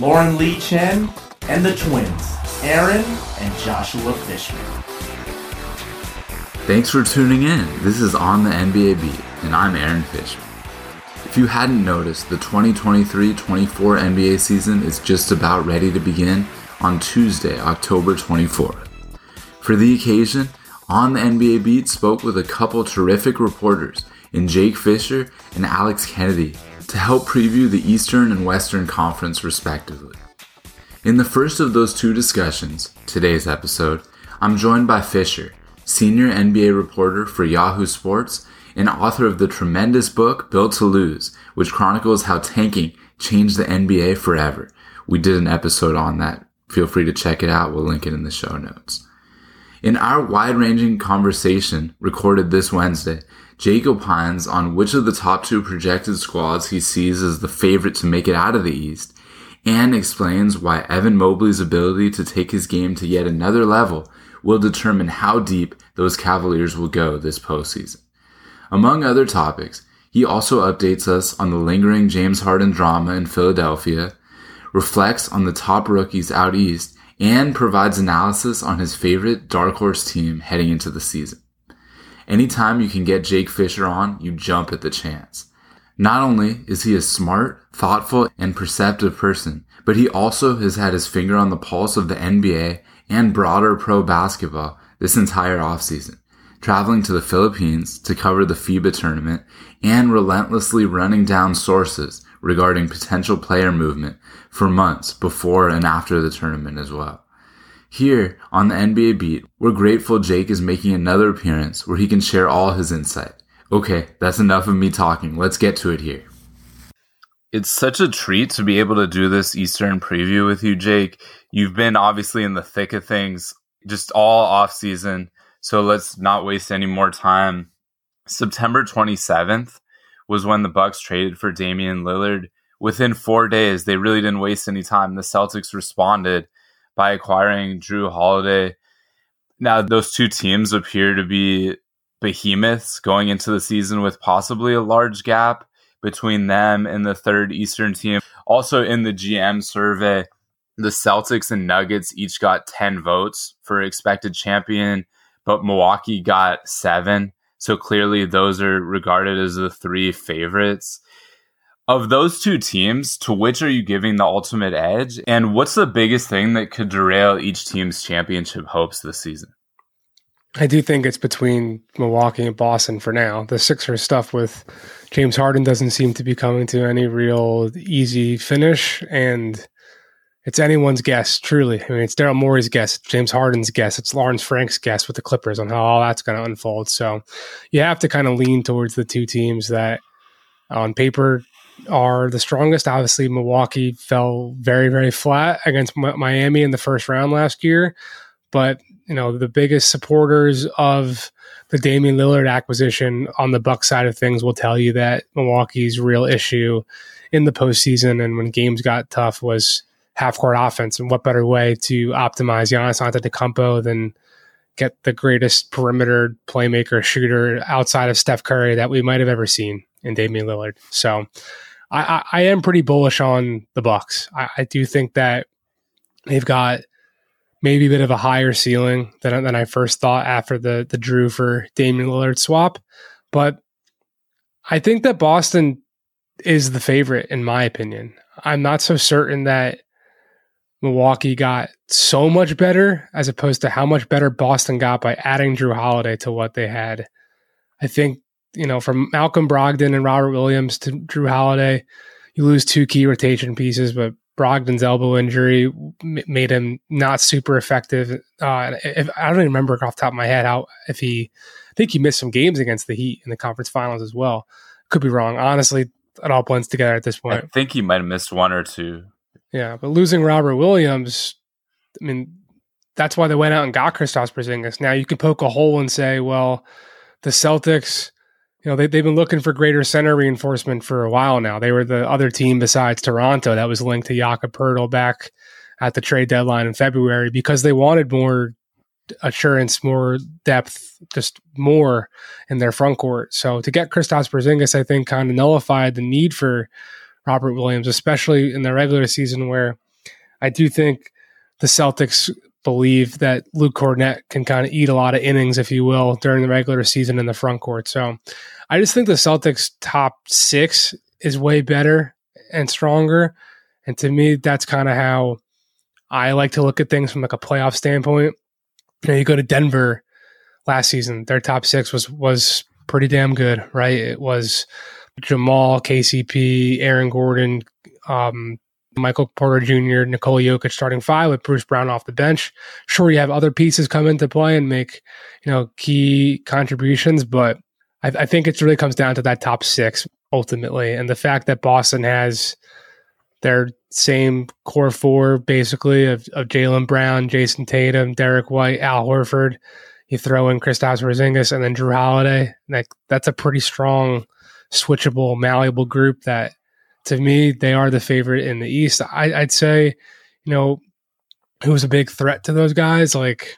Lauren Lee Chen and the twins, Aaron and Joshua Fishman. Thanks for tuning in. This is On the NBA Beat, and I'm Aaron Fishman. If you hadn't noticed, the 2023 24 NBA season is just about ready to begin on Tuesday, October 24th. For the occasion, On the NBA Beat spoke with a couple terrific reporters in Jake Fischer and Alex Kennedy to help preview the Eastern and Western Conference respectively. In the first of those two discussions, today's episode, I'm joined by Fischer, senior NBA reporter for Yahoo Sports and author of the tremendous book Built to Lose, which chronicles how tanking changed the NBA forever. We did an episode on that. Feel free to check it out. We'll link it in the show notes. In our wide ranging conversation recorded this Wednesday, Jake opines on which of the top two projected squads he sees as the favorite to make it out of the East, and explains why Evan Mobley's ability to take his game to yet another level will determine how deep those Cavaliers will go this postseason. Among other topics, he also updates us on the lingering James Harden drama in Philadelphia, reflects on the top rookies out east, and provides analysis on his favorite dark horse team heading into the season. Anytime you can get Jake Fischer on, you jump at the chance. Not only is he a smart, thoughtful, and perceptive person, but he also has had his finger on the pulse of the NBA and broader pro basketball this entire offseason, traveling to the Philippines to cover the FIBA tournament and relentlessly running down sources regarding potential player movement for months before and after the tournament as well. Here on the NBA beat, we're grateful Jake is making another appearance where he can share all his insight. Okay, that's enough of me talking. Let's get to it here. It's such a treat to be able to do this Eastern preview with you, Jake. You've been obviously in the thick of things just all off season. So let's not waste any more time. September 27th was when the Bucks traded for Damian Lillard. Within 4 days, they really didn't waste any time. The Celtics responded by acquiring Jrue Holiday. Now, those two teams appear to be behemoths going into the season with possibly a large gap between them and the third Eastern team. Also, in the GM survey, the Celtics and Nuggets each got 10 votes for expected champion, but Milwaukee got seven. So clearly, those are regarded as the three favorites. Of those two teams, to which are you giving the ultimate edge? And what's the biggest thing that could derail each team's championship hopes this season? I do think it's between Milwaukee and Boston for now. The Sixers stuff with James Harden doesn't seem to be coming to any real easy finish, and it's anyone's guess, truly. I mean, it's Daryl Morey's guess, James Harden's guess, it's Lawrence Frank's guess with the Clippers on how all that's going to unfold. So you have to kind of lean towards the two teams that on paper are the strongest. Obviously, Milwaukee fell very, very flat against Miami in the first round last year, but you know the biggest supporters of the Damian Lillard acquisition on the Buck side of things will tell you that Milwaukee's real issue in the postseason and when games got tough was half court offense. And what better way to optimize Giannis Antetokounmpo than get the greatest perimeter playmaker shooter outside of Steph Curry that we might have ever seen in Damian Lillard. So I, I, I am pretty bullish on the Bucks. I, I do think that they've got maybe a bit of a higher ceiling than, than I first thought after the the Jrue for Damian Lillard swap. But I think that Boston is the favorite in my opinion. I'm not so certain that Milwaukee got so much better as opposed to how much better Boston got by adding Jrue Holiday to what they had. I think, you know, from Malcolm Brogdon and Robert Williams to Jrue Holiday, you lose two key rotation pieces, but Brogdon's elbow injury made him not super effective. Uh, if, I don't even remember off the top of my head how if he, I think he missed some games against the Heat in the conference finals as well. Could be wrong. Honestly, it all blends together at this point. I think he might have missed one or two. Yeah, but losing Robert Williams, I mean, that's why they went out and got Kristaps Porzingis. Now you can poke a hole and say, well, the Celtics, you know, they, they've been looking for greater center reinforcement for a while now. They were the other team besides Toronto that was linked to Jakob Poeltl back at the trade deadline in February because they wanted more assurance, more depth, just more in their front court. So to get Kristaps Porzingis, I think kind of nullified the need for Robert Williams, especially in the regular season where I do think the Celtics believe that Luke Kornet can kind of eat a lot of innings, if you will, during the regular season in the front court. So I just think the Celtics top six is way better and stronger. And to me, that's kind of how I like to look at things from like a playoff standpoint. You know, you go to Denver last season, their top six was was pretty damn good, right? It was Jamal, KCP, Aaron Gordon, um, Michael Porter Jr., Nikola Jokic starting five with Bruce Brown off the bench. Sure, you have other pieces come into play and make you know key contributions, but I, I think it really comes down to that top six ultimately, and the fact that Boston has their same core four basically of, of Jaylen Brown, Jayson Tatum, Derrick White, Al Horford. You throw in Kristaps Porzingis and then Jrue Holiday. Like that's a pretty strong, switchable, malleable group that to me, they are the favorite in the East. I, would say, you know, who's a big threat to those guys? Like,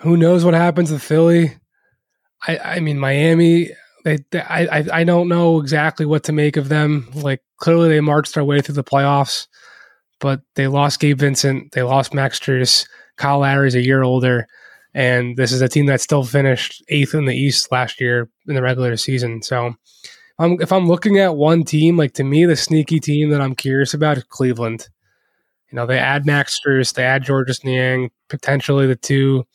who knows what happens to Philly? I, I mean, Miami. They, they I, I don't know exactly what to make of them. Like, clearly they marched their way through the playoffs, but they lost Gabe Vincent. They lost Max Strus. Kyle Lowry's a year older. And this is a team that still finished eighth in the East last year in the regular season. So I'm, if I'm looking at one team, like to me, the sneaky team that I'm curious about is Cleveland. You know, they add Max Strus, they add Georges Niang, potentially the two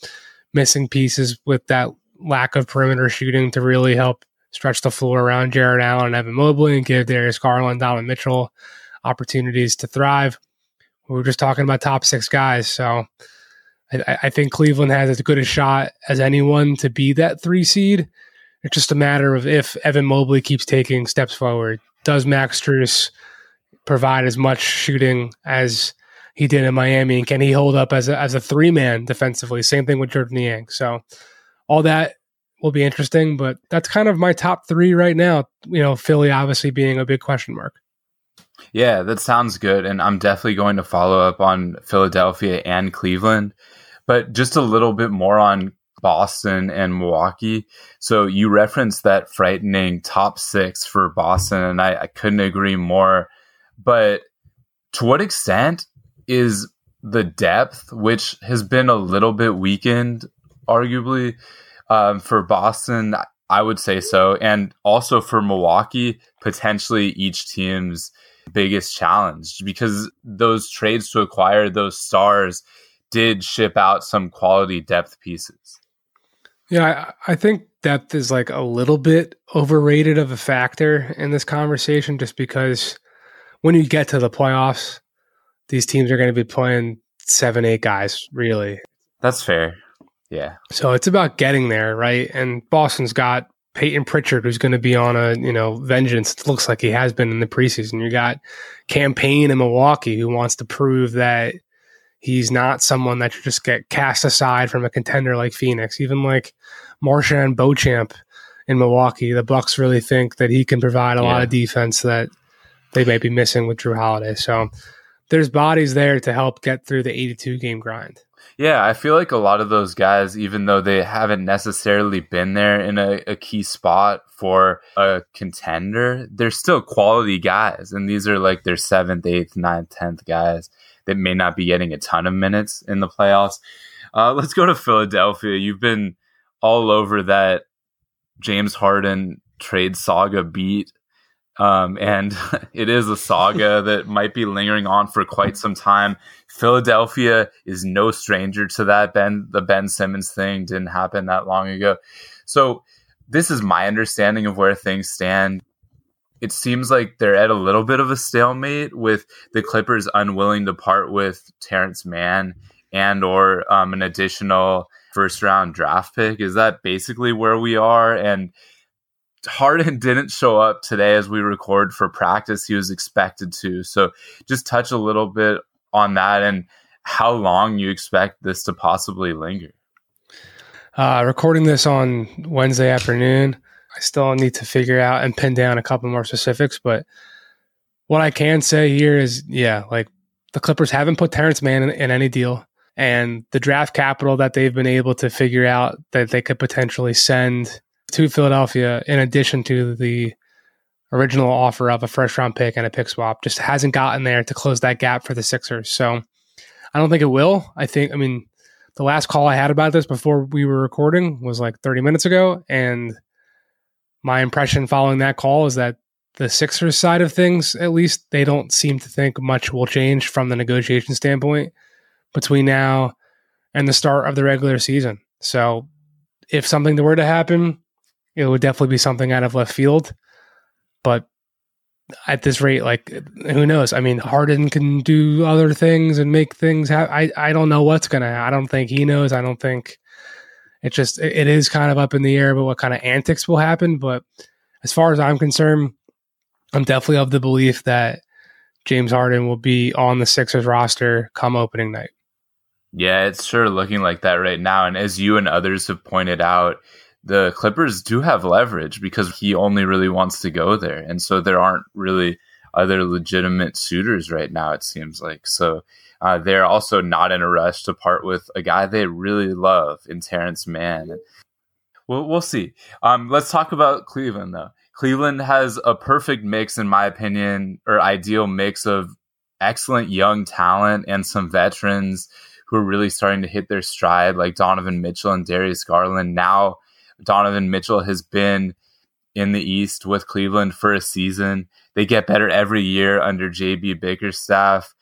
missing pieces with that lack of perimeter shooting to really help stretch the floor around Jarrett Allen and Evan Mobley and give Darius Garland, Donovan Mitchell opportunities to thrive. We were just talking about top six guys, so I, I think Cleveland has as good a shot as anyone to be that three seed. It's just a matter of if Evan Mobley keeps taking steps forward. Does Max Strus provide as much shooting as he did in Miami, and can he hold up as a, as a three man defensively? Same thing with Jordan Niang. So all that will be interesting, but that's kind of my top three right now. You know, Philly obviously being a big question mark. Yeah, that sounds good, and I'm definitely going to follow up on Philadelphia and Cleveland. But just a little bit more on Boston and Milwaukee. So you referenced that frightening top six for Boston, and I, I couldn't agree more. But to what extent is the depth, which has been a little bit weakened, arguably, um, for Boston? I would say so. And also for Milwaukee, potentially each team's biggest challenge because those trades to acquire those stars did ship out some quality depth pieces. Yeah, I, I think depth is like a little bit overrated of a factor in this conversation just because when you get to the playoffs, these teams are going to be playing seven, eight guys, really. That's fair. Yeah. So it's about getting there, right? And Boston's got Peyton Pritchard, who's going to be on a you know vengeance. It looks like he has been in the preseason. You got Cam Payne in Milwaukee, who wants to prove that He's not someone that should just get cast aside from a contender like Phoenix. Even like MarJon Beauchamp in Milwaukee, the Bucks really think that he can provide a yeah. lot of defense that they may be missing with Jrue Holiday. So there's bodies there to help get through the 82 game grind. Yeah, I feel like a lot of those guys, even though they haven't necessarily been there in a, a, key spot for a contender, they're still quality guys. And these are like their seventh, eighth, ninth, tenth guys that may not be getting a ton of minutes in the playoffs. Uh, let's go to Philadelphia. You've been all over that James Harden trade saga beat. Um, and it is a saga that might be lingering on for quite some time. Philadelphia is no stranger to that. Ben, the Ben Simmons thing didn't happen that long ago. So this is my understanding of where things stand it seems like they're at a little bit of a stalemate with the Clippers unwilling to part with Terance Mann and or um, an additional first round draft pick. Is that basically where we are? And Harden didn't show up today as we record for practice. He was expected to. So just touch a little bit on that and how long you expect this to possibly linger. Uh, recording this on Wednesday afternoon. I still need to figure out and pin down a couple more specifics, but what I can say here is, yeah, like the Clippers haven't put Terance Mann in, in any deal, and the draft capital that they've been able to figure out that they could potentially send to Philadelphia, in addition to the original offer of a first round pick and a pick swap, just hasn't gotten there to close that gap for the Sixers. So I don't think it will. I think, I mean, the last call I had about this before we were recording was like 30 minutes ago. And my impression following that call is that the Sixers side of things, at least, they don't seem to think much will change from the negotiation standpoint between now and the start of the regular season. So if something were to happen, it would definitely be something out of left field. But at this rate, like who knows? I mean, Harden can do other things and make things happen. I I don't know what's gonna. I don't think he knows. I don't think it's just it, it is kind of up in the air. But what kind of antics will happen? But as far as I'm concerned, I'm definitely of the belief that James Harden will be on the Sixers roster come opening night. Yeah, it's sure looking like that right now. And as you and others have pointed out, the Clippers do have leverage because he only really wants to go there. And so there aren't really other legitimate suitors right now, it seems like. So uh, they're also not in a rush to part with a guy they really love in Terance Mann. We'll, we'll see. Um, let's talk about Cleveland, though. Cleveland has a perfect mix, in my opinion, or ideal mix of excellent young talent and some veterans who are really starting to hit their stride, like Donovan Mitchell and Darius Garland. Now, Donovan Mitchell has been in the East with Cleveland for a season. They get better every year under JB Bickerstaff.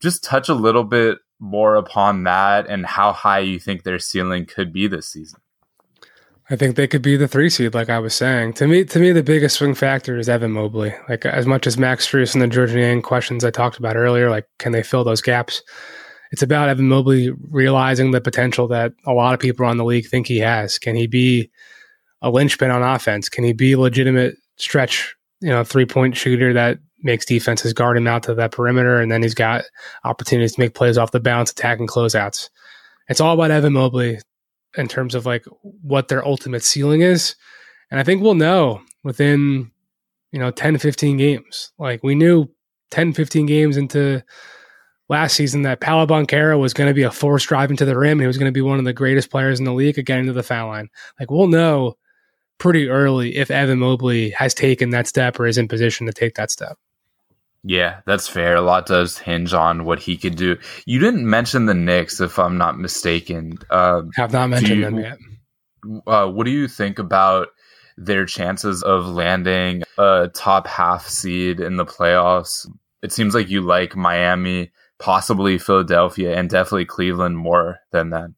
Just touch a little bit more upon that and how high you think their ceiling could be this season. I think they could be the three seed, like I was saying. To me, to me, the biggest swing factor is Evan Mobley. Like as much as Max Strus and the Georges Niang questions I talked about earlier, like can they fill those gaps? It's about Evan Mobley realizing the potential that a lot of people on the league think he has. Can he be a linchpin on offense? Can he be a legitimate stretch, you know, three point shooter that makes defenses guard him out to that perimeter, and then he's got opportunities to make plays off the bounce, attack attacking closeouts. It's all about Evan Mobley in terms of like what their ultimate ceiling is. And I think we'll know within, you know, 10, 15 games. Like we knew 10, 15 games into last season that Paolo Banchero was going to be a force driving to the rim. And he was going to be one of the greatest players in the league at getting to the foul line. Like we'll know pretty early if Evan Mobley has taken that step or is in position to take that step. Yeah, that's fair. A lot does hinge on what he could do. You didn't mention the Knicks, if I'm not mistaken. Uh, Have not mentioned you, them yet. Uh, what do you think about their chances of landing a top half seed in the playoffs? It seems like you like Miami, possibly Philadelphia, and definitely Cleveland more than that.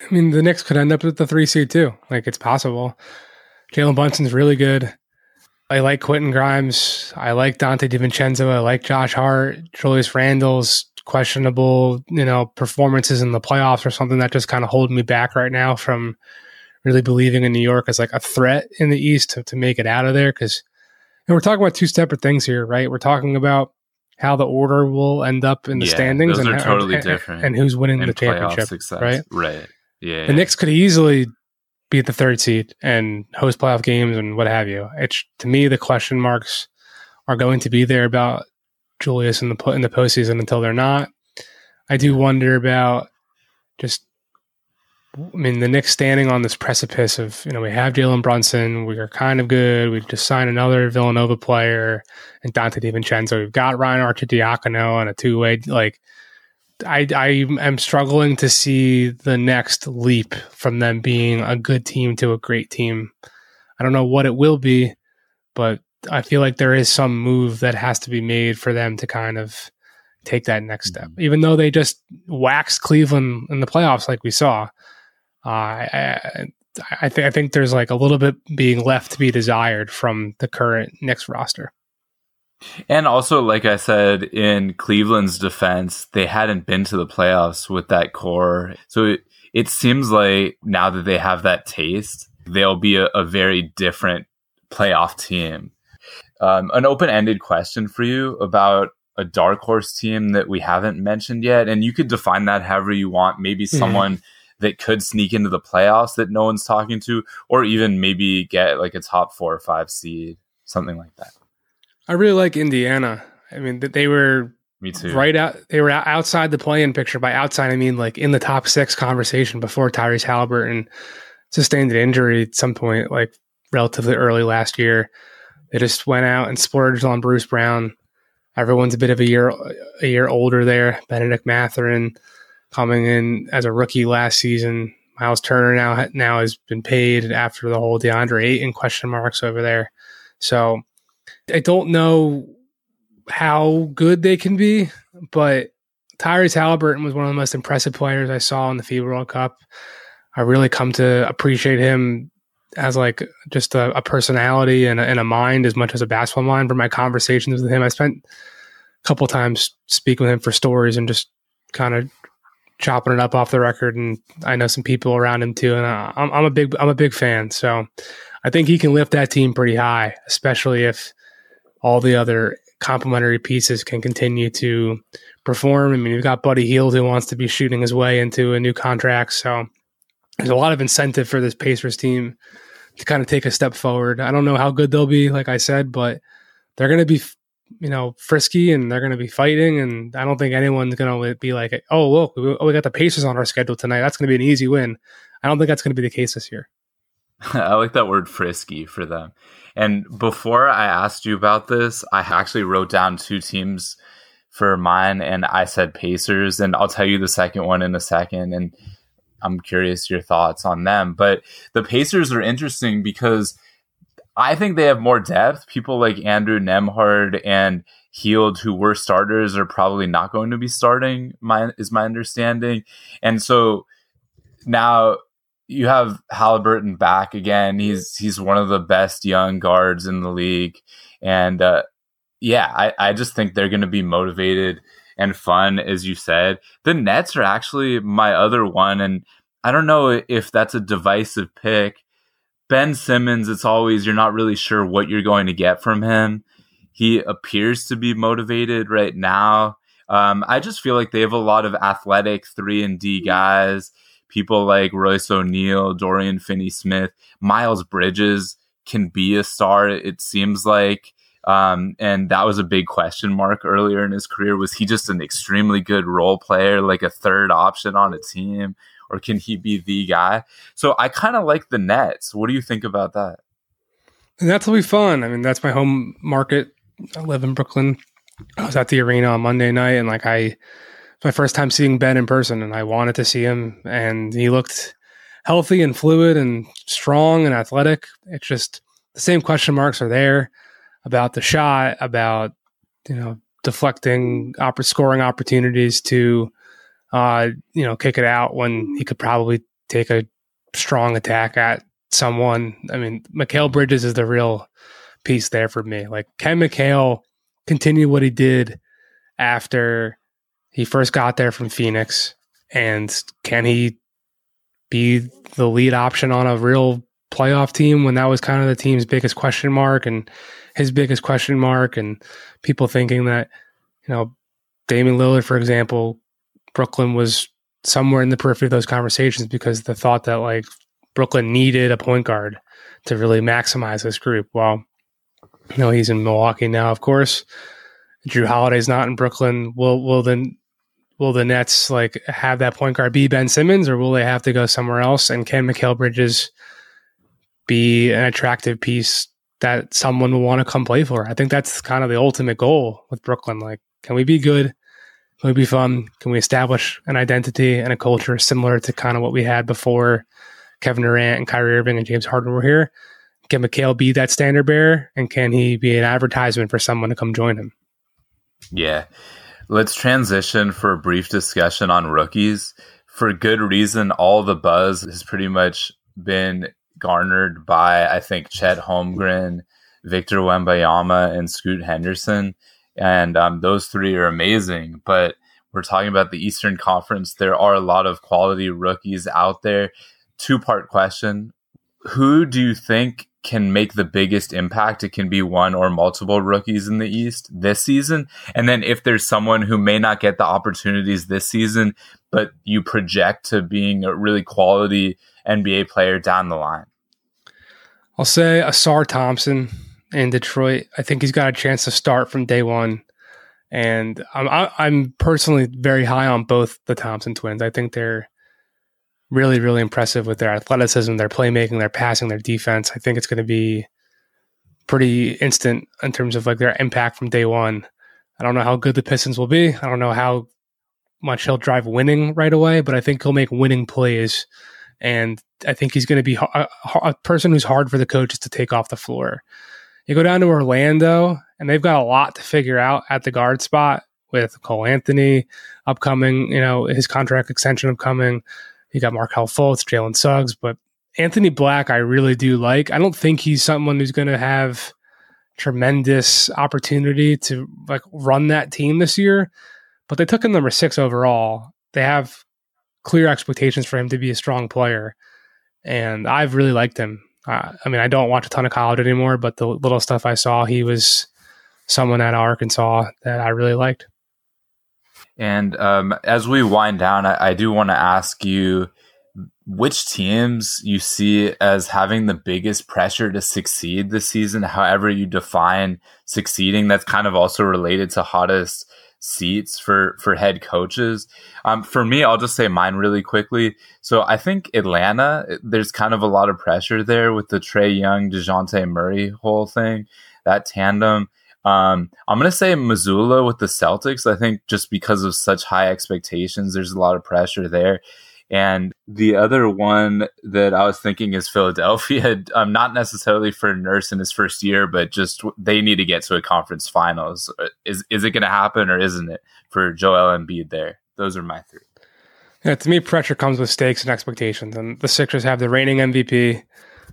I mean, the Knicks could end up with the three seed too. Like it's possible. Jalen Brunson's really good. I like Quentin Grimes. I like Donte DiVincenzo. I like Josh Hart. Julius Randle's questionable, you know, performances in the playoffs or something that just kind of hold me back right now from really believing in New York as like a threat in the East to, to make it out of there. Cause and we're talking about two separate things here, right? We're talking about how the order will end up in the yeah, standings and, totally and, different and who's winning the championship, success. right? Right. Yeah. The Knicks could easily be the third seed and host playoff games and what have you. It's to me the question marks are going to be there about Julius in the in the postseason until they're not. I do wonder about just. I mean, the Knicks standing on this precipice of you know we have Jalen Brunson, we are kind of good. We've just signed another Villanova player and Donte DiVincenzo. We've got Ryan Arcidiacono on a two way like I, I am struggling to see the next leap from them being a good team to a great team. I don't know what it will be, but I feel like there is some move that has to be made for them to kind of take that next step. Mm-hmm. Even though they just waxed Cleveland in the playoffs, like we saw, uh, I, I think I think there's like a little bit being left to be desired from the current Knicks roster. And also, like I said, in Cleveland's defense, they hadn't been to the playoffs with that core. So it, it seems like now that they have that taste, they'll be a, a very different playoff team. Um, an open ended question for you about a dark horse team that we haven't mentioned yet. And you could define that however you want. Maybe mm-hmm. someone that could sneak into the playoffs that no one's talking to, or even maybe get like a top four or five seed, something like that. I really like Indiana. I mean, they were me too. Right out, they were outside the play-in picture. By outside, I mean like in the top six conversation before Tyrese Haliburton sustained an injury at some point, like relatively early last year. They just went out and splurged on Bruce Brown. Everyone's a bit of a year a year older there. Bennedict Mathurin coming in as a rookie last season. Myles Turner now now has been paid after the whole DeAndre Ayton question marks over there. So I don't know how good they can be, but Tyrese Haliburton was one of the most impressive players I saw in the FIBA World Cup. I really come to appreciate him as like just a, a personality and a, and a, mind as much as a basketball mind. From my conversations with him, I spent a couple times speaking with him for stories and just kind of chopping it up off the record. And I know some people around him too, and I, I'm, I'm a big I'm a big fan. So I think he can lift that team pretty high, especially if all the other complementary pieces can continue to perform. I mean, you've got Buddy Hield who wants to be shooting his way into a new contract, so there's a lot of incentive for this Pacers team to kind of take a step forward. I don't know how good they'll be, like I said, but they're going to be, you know, frisky and they're going to be fighting. And I don't think anyone's going to be like, oh, look, oh, we got the Pacers on our schedule tonight. That's going to be an easy win. I don't think that's going to be the case this year. I like that word frisky for them. And before I asked you about this, I actually wrote down two teams for mine and I said Pacers and I'll tell you the second one in a second and I'm curious your thoughts on them. But the Pacers are interesting because I think they have more depth. People like Andrew Nembhard and Hield, who were starters, are probably not going to be starting. My is my understanding, and so now you have Haliburton back again. He's he's one of the best young guards in the league, and uh, yeah, I, I just think they're going to be motivated and fun, as you said. The Nets are actually my other one, and I don't know if that's a divisive pick. Ben Simmons, it's always you're not really sure what you're going to get from him. He appears to be motivated right now. Um, I just feel like they have a lot of athletic three and D guys people like Royce O'Neale, Dorian Finney Smith, Miles Bridges can be a star, it seems like. Um, and that was a big question mark earlier in his career. Was he just an extremely good role player, like a third option on a team, or can he be the guy? So I kind of like the Nets. What do you think about that? And that's will be fun. I mean, that's my home market. I live in Brooklyn. I was at the arena on Monday night, and like I my first time seeing Ben in person, and I wanted to see him. And he looked healthy and fluid and strong and athletic. It's just the same question marks are there about the shot, about you know deflecting, scoring opportunities to uh, you know kick it out when he could probably take a strong attack at someone. I mean, Mikal Bridges is the real piece there for me. Like, can Mikal continue what he did after he first got there from Phoenix, and can he be the lead option on a real playoff team when that was kind of the team's biggest question mark and his biggest question mark, and people thinking that you know Damian Lillard, for example, Brooklyn was somewhere in the periphery of those conversations because the thought that like Brooklyn needed a point guard to really maximize this group. Well, you know, he's in Milwaukee now, of course. Jrue Holiday's not in Brooklyn. Will will then will the Nets like have that point guard be Ben Simmons, or will they have to go somewhere else? And can Mikal Bridges be an attractive piece that someone will want to come play for? I think that's kind of the ultimate goal with Brooklyn. Like, can we be good? Can we be fun? Can we establish an identity and a culture similar to kind of what we had before Kevin Durant and Kyrie Irving and James Harden were here? Can Mikal be that standard bearer? And can he be an advertisement for someone to come join him? Yeah. Let's transition for a brief discussion on rookies. For good reason, all the buzz has pretty much been garnered by, I think, Chet Holmgren, Victor Wembanyama, and Scoot Henderson. And um, those three are amazing. But we're talking about the Eastern Conference. There are a lot of quality rookies out there. Two part question who do you think can make the biggest impact? It can be one or multiple rookies in the East this season. And then if there's someone who may not get the opportunities this season, but you project to being a really quality NBA player down the line. I'll say Ausar Thompson in Detroit. I think he's got a chance to start from day one. And I'm, I'm personally very high on both the Thompson twins. I think they're really, really impressive with their athleticism, their playmaking, their passing, their defense. I think it's going to be pretty instant in terms of like their impact from day one. I don't know how good the Pistons will be. I don't know how much he'll drive winning right away, but I think he'll make winning plays. And I think he's going to be a, uh, a person who's hard for the coaches to take off the floor. You go down to Orlando, and they've got a lot to figure out at the guard spot with Cole Anthony upcoming, you know, his contract extension upcoming. You got Markelle Fultz, Jalen Suggs, but Anthony Black, I really do like. I don't think he's someone who's going to have tremendous opportunity to like run that team this year, but they took him number six overall. They have clear expectations for him to be a strong player, and I've really liked him. Uh, I mean, I don't watch a ton of college anymore, but the little stuff I saw, he was someone at Arkansas that I really liked. And um, as we wind down, I, I do want to ask you which teams you see as having the biggest pressure to succeed this season, however you define succeeding. That's kind of also related to hottest seats for for head coaches. Um, for me, I'll just say mine really quickly. So I think Atlanta, there's kind of a lot of pressure there with the Trae Young, Dejounte Murray whole thing, that tandem. Um, I'm going to say Mazzulla with the Celtics. I think just because of such high expectations, there's a lot of pressure there. And the other one that I was thinking is Philadelphia, um, not necessarily for Nurse in his first year, but just they need to get to a conference finals. Uh, is is it going to happen or isn't it for Joel Embiid there? Those are my three. Yeah, to me, pressure comes with stakes and expectations. And the Sixers have the reigning MVP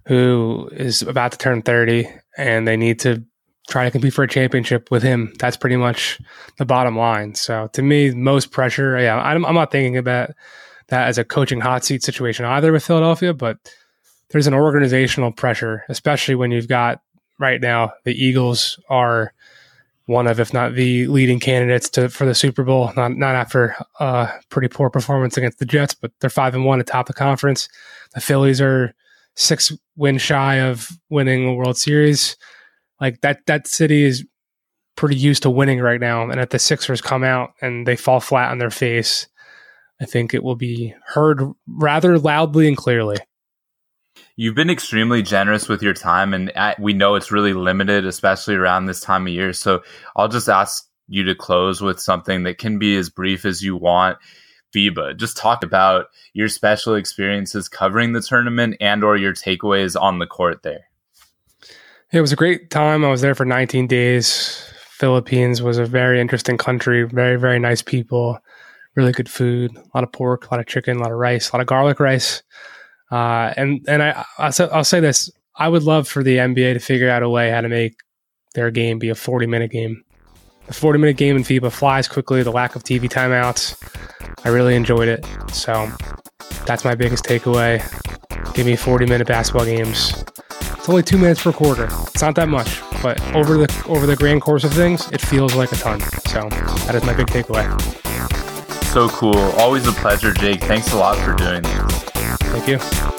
who is about to turn 30, and they need to try to compete for a championship with him. That's pretty much the bottom line. So to me, most pressure. Yeah, I'm, I'm not thinking about that as a coaching hot seat situation either with Philadelphia, but there's an organizational pressure, especially when you've got right now the Eagles are one of, if not the leading candidates to for the Super Bowl. Not not after a pretty poor performance against the Jets, but they're five and one atop the conference. The Phillies are six win shy of winning a World Series. Like that that city is pretty used to winning right now. And if the Sixers come out and they fall flat on their face, I think it will be heard rather loudly and clearly. You've been extremely generous with your time, and we know it's really limited, especially around this time of year. So I'll just ask you to close with something that can be as brief as you want. FIBA, just talk about your special experiences covering the tournament and or your takeaways on the court there. It was a great time. I was there for 19 days. Philippines was a very interesting country, very, very nice people, really good food, a lot of pork, a lot of chicken, a lot of rice, a lot of garlic rice. Uh, and and I, I'll I'll say this I would love for the NBA to figure out a way how to make their game be a 40 minute game. The 40 minute game in FIBA flies quickly, the lack of TV timeouts. I really enjoyed it. So that's my biggest takeaway. Give me 40 minute basketball games. It's only two minutes per quarter. It's not that much, but over the over the grand course of things, it feels like a ton. So that is my big takeaway. So cool. Always a pleasure, Jake. Thanks a lot for doing this. Thank you.